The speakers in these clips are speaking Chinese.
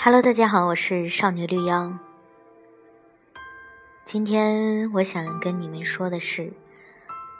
Hello，大家好，我是少女绿妖。今天我想跟你们说的是，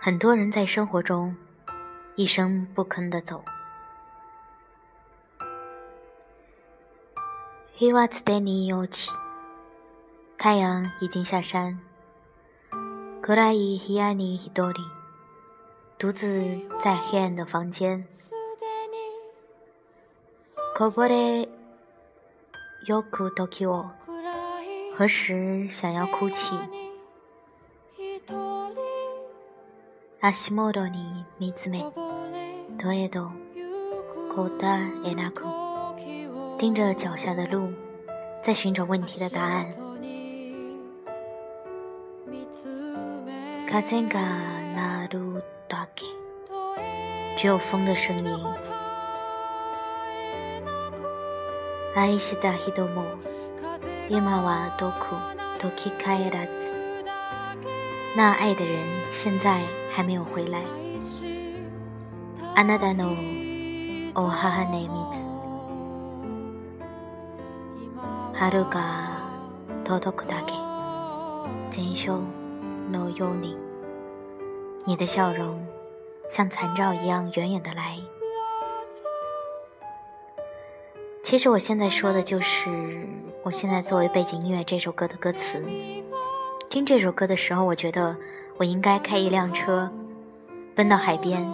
很多人在生活中一声不吭的走。日はすでに落ち、太阳已经下山。暗い部屋に一人、独自在黑暗的房间。こぼれ よく時を、何時想要哭泣？足元に見つめ、どえど答えなく。盯着脚下的路，在寻找问题的答案。風が鳴るだけ，只有風的聲音。 愛した人も今はどこ都帰らず。那愛的人現在還沒有回來。あなたのお母の水。春が届くだけ。全生の幽靈。你的笑容像殘照一樣遠遠的來。 其实我现在说的就是我现在作为背景音乐这首歌的歌词。听这首歌的时候，我觉得我应该开一辆车，奔到海边。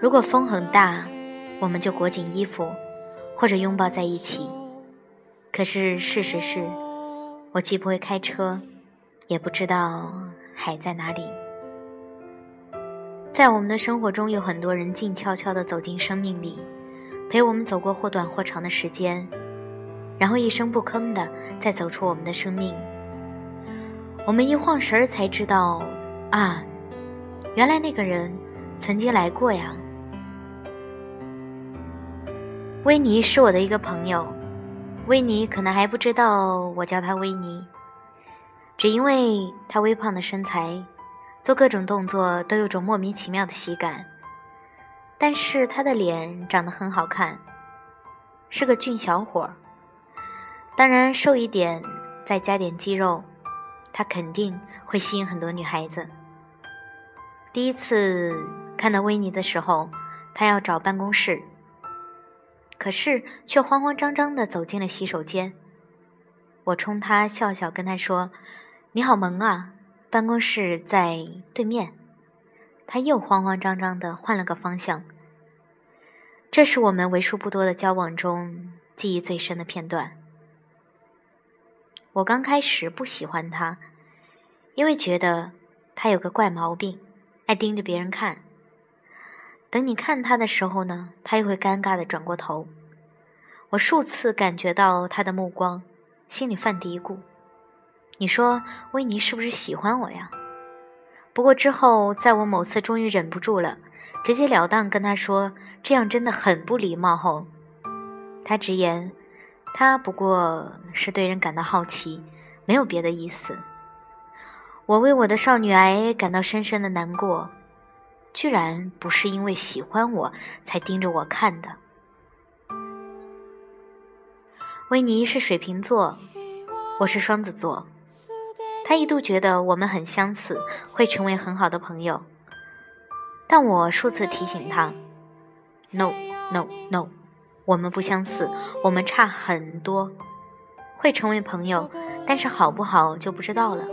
如果风很大，我们就裹紧衣服，或者拥抱在一起。可是事实是，我既不会开车，也不知道海在哪里。在我们的生活中，有很多人静悄悄地走进生命里，陪我们走过或短或长的时间，然后一声不吭地再走出我们的生命。我们一晃神儿才知道，啊，原来那个人曾经来过呀。维尼是我的一个朋友。维尼可能还不知道我叫他维尼，只因为他微胖的身材，做各种动作都有种莫名其妙的喜感。但是他的脸长得很好看，是个俊小伙。当然瘦一点，再加点肌肉，他肯定会吸引很多女孩子。第一次看到維尼的时候，他要找办公室。可是，却慌慌张张地走进了洗手间。我冲他笑笑，跟他说：“你好萌啊，办公室在对面。”他又慌慌张张地换了个方向。这是我们为数不多的交往中记忆最深的片段。我刚开始不喜欢他，因为觉得他有个怪毛病，爱盯着别人看。等你看他的时候呢，他又会尴尬地转过头。我数次感觉到他的目光，心里犯嘀咕：“你说维尼是不是喜欢我呀？”不过之后，在我某次终于忍不住了，直截了当跟他说：“这样真的很不礼貌。”后，他直言：“他不过是对人感到好奇，没有别的意思。”我为我的少女癌感到深深的难过。居然不是因为喜欢我才盯着我看的。维尼是水瓶座，我是双子座。他一度觉得我们很相似，会成为很好的朋友。但我数次提醒他：“No, no, no，我们不相似，我们差很多。会成为朋友，但是好不好就不知道了。”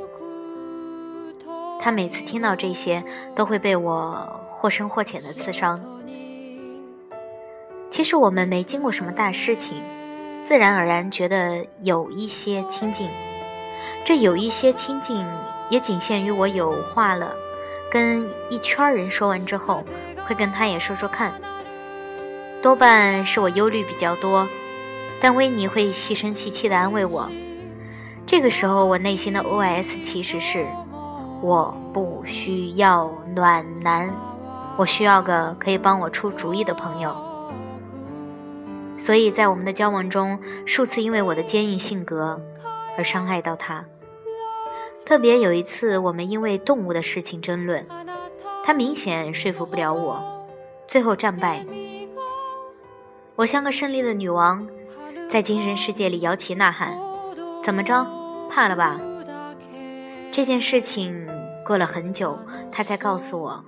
他每次听到这些，都会被我或深或浅的刺伤。其实我们没经过什么大事情，自然而然觉得有一些亲近。这有一些亲近，也仅限于我有话了，跟一圈人说完之后，会跟他也说说看。多半是我忧虑比较多，但維尼会细声细气的安慰我。这个时候，我内心的 OS 其实是。我不需要暖男，我需要个可以帮我出主意的朋友。所以在我们的交往中，数次因为我的坚硬性格而伤害到他。特别有一次，我们因为动物的事情争论，他明显说服不了我，最后战败。我像个胜利的女王，在精神世界里摇旗呐喊，怎么着？怕了吧？这件事情过了很久，他才告诉我，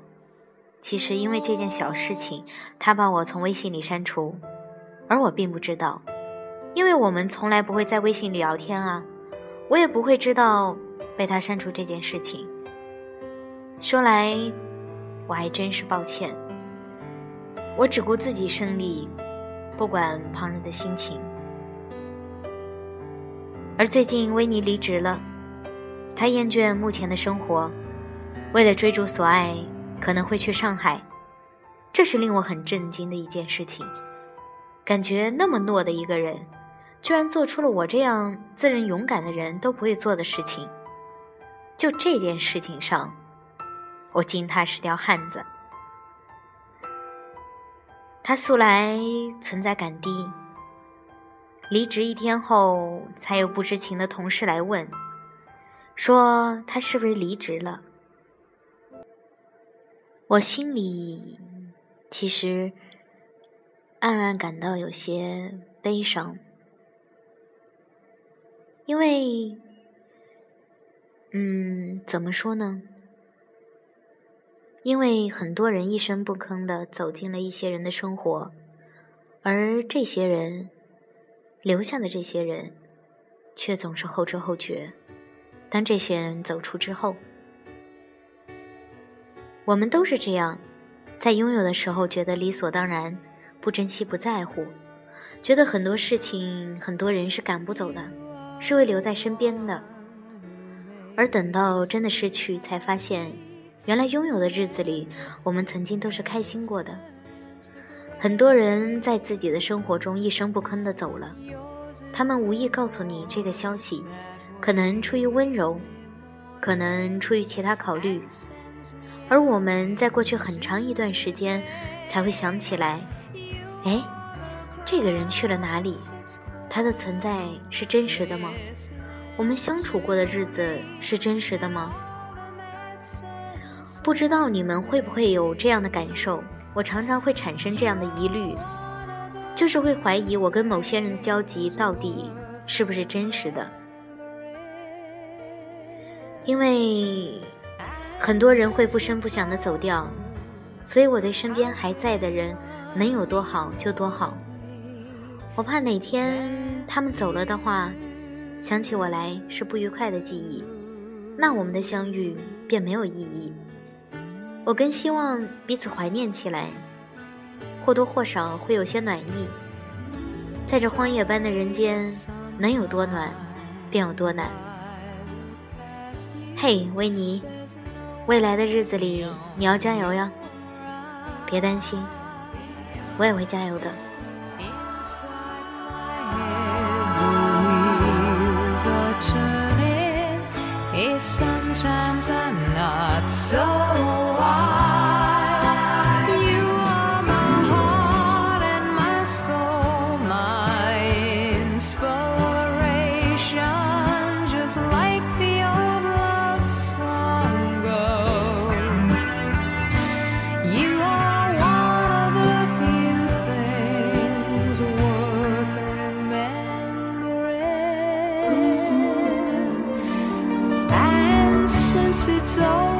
其实因为这件小事情，他把我从微信里删除，而我并不知道，因为我们从来不会在微信里聊天啊，我也不会知道被他删除这件事情。说来，我还真是抱歉，我只顾自己胜利，不管旁人的心情。而最近，维尼离职了。他厌倦目前的生活，为了追逐所爱，可能会去上海。这是令我很震惊的一件事情。感觉那么懦的一个人，居然做出了我这样自认勇敢的人都不会做的事情。就这件事情上，我敬他是条汉子。他素来存在感低，离职一天后，才有不知情的同事来问。说他是不是离职了？我心里其实暗暗感到有些悲伤，因为，嗯，怎么说呢？因为很多人一声不吭的走进了一些人的生活，而这些人留下的这些人，却总是后知后觉。当这些人走出之后，我们都是这样，在拥有的时候觉得理所当然，不珍惜不在乎，觉得很多事情、很多人是赶不走的，是会留在身边的。而等到真的失去，才发现，原来拥有的日子里，我们曾经都是开心过的。很多人在自己的生活中一声不吭的走了，他们无意告诉你这个消息。可能出于温柔，可能出于其他考虑，而我们在过去很长一段时间才会想起来，哎，这个人去了哪里？他的存在是真实的吗？我们相处过的日子是真实的吗？不知道你们会不会有这样的感受？我常常会产生这样的疑虑，就是会怀疑我跟某些人的交集到底是不是真实的。因为很多人会不声不响的走掉，所以我对身边还在的人能有多好就多好。我怕哪天他们走了的话，想起我来是不愉快的记忆，那我们的相遇便没有意义。我更希望彼此怀念起来，或多或少会有些暖意。在这荒野般的人间，能有多暖，便有多暖。嘿，维尼，未来的日子里你要加油呀！别担心，我也会加油的。Sometimes I'm not so it's all